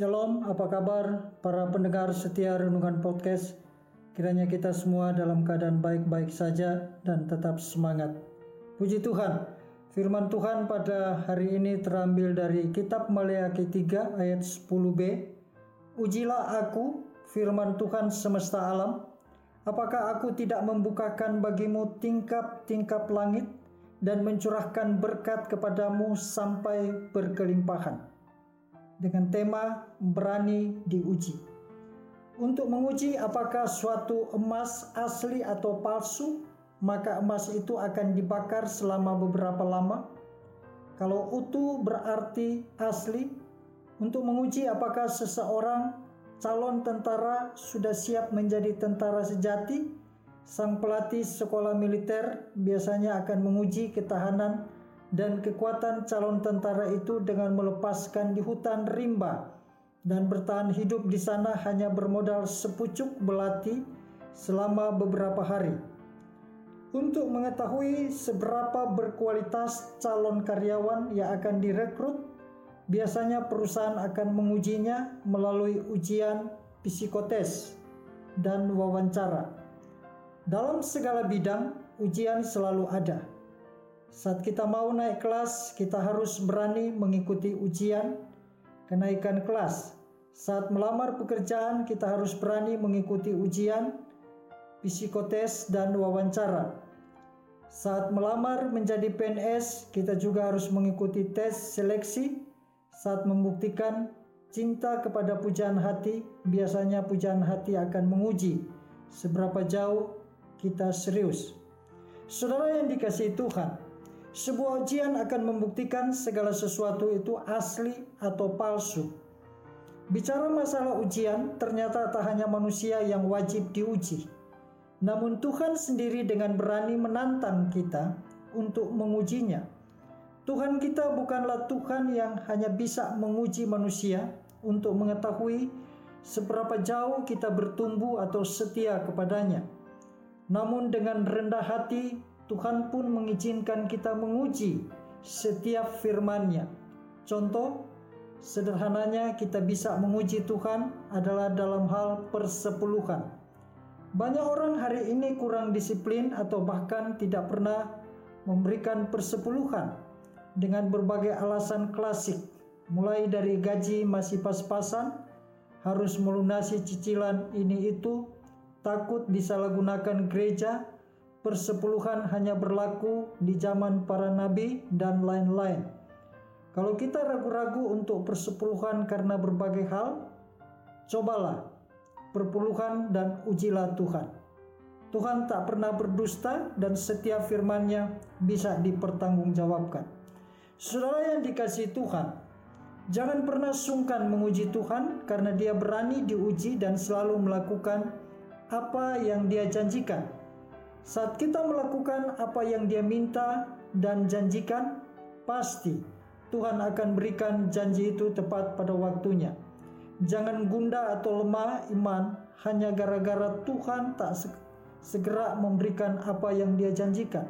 Shalom, apa kabar para pendengar setia Renungan Podcast? Kiranya kita semua dalam keadaan baik-baik saja dan tetap semangat. Puji Tuhan, firman Tuhan pada hari ini terambil dari kitab Maleakhi 3 ayat 10b. Ujilah aku, firman Tuhan semesta alam, apakah aku tidak membukakan bagimu tingkap-tingkap langit dan mencurahkan berkat kepadamu sampai berkelimpahan dengan tema berani diuji. Untuk menguji apakah suatu emas asli atau palsu, maka emas itu akan dibakar selama beberapa lama. Kalau utuh berarti asli. Untuk menguji apakah seseorang calon tentara sudah siap menjadi tentara sejati, sang pelatih sekolah militer biasanya akan menguji ketahanan dan kekuatan calon tentara itu dengan melepaskan di hutan rimba dan bertahan hidup di sana hanya bermodal sepucuk belati selama beberapa hari. Untuk mengetahui seberapa berkualitas calon karyawan yang akan direkrut, biasanya perusahaan akan mengujinya melalui ujian psikotes dan wawancara. Dalam segala bidang, ujian selalu ada saat kita mau naik kelas, kita harus berani mengikuti ujian kenaikan kelas. Saat melamar pekerjaan, kita harus berani mengikuti ujian psikotes dan wawancara. Saat melamar menjadi PNS, kita juga harus mengikuti tes seleksi. Saat membuktikan cinta kepada pujaan hati, biasanya pujaan hati akan menguji seberapa jauh kita serius. Saudara yang dikasihi Tuhan, sebuah ujian akan membuktikan segala sesuatu itu asli atau palsu. Bicara masalah ujian, ternyata tak hanya manusia yang wajib diuji, namun Tuhan sendiri dengan berani menantang kita untuk mengujinya. Tuhan kita bukanlah Tuhan yang hanya bisa menguji manusia untuk mengetahui seberapa jauh kita bertumbuh atau setia kepadanya. Namun dengan rendah hati Tuhan pun mengizinkan kita menguji setiap firman-Nya. Contoh sederhananya kita bisa menguji Tuhan adalah dalam hal persepuluhan. Banyak orang hari ini kurang disiplin atau bahkan tidak pernah memberikan persepuluhan dengan berbagai alasan klasik, mulai dari gaji masih pas-pasan, harus melunasi cicilan ini itu, takut disalahgunakan gereja, persepuluhan hanya berlaku di zaman para nabi dan lain-lain. Kalau kita ragu-ragu untuk persepuluhan karena berbagai hal, cobalah perpuluhan dan ujilah Tuhan. Tuhan tak pernah berdusta dan setiap firman-Nya bisa dipertanggungjawabkan. Saudara yang dikasih Tuhan, jangan pernah sungkan menguji Tuhan karena Dia berani diuji dan selalu melakukan apa yang Dia janjikan. Saat kita melakukan apa yang Dia minta dan janjikan, pasti Tuhan akan berikan janji itu tepat pada waktunya. Jangan gundah atau lemah iman hanya gara-gara Tuhan tak segera memberikan apa yang Dia janjikan.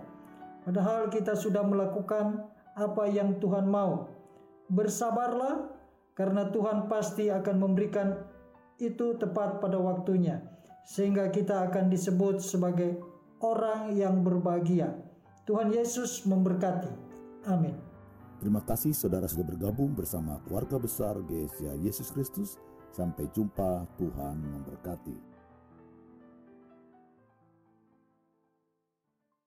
Padahal kita sudah melakukan apa yang Tuhan mau. Bersabarlah, karena Tuhan pasti akan memberikan itu tepat pada waktunya, sehingga kita akan disebut sebagai orang yang berbahagia. Tuhan Yesus memberkati. Amin. Terima kasih saudara sudah bergabung bersama keluarga besar GSA Yesus Kristus. Sampai jumpa, Tuhan memberkati.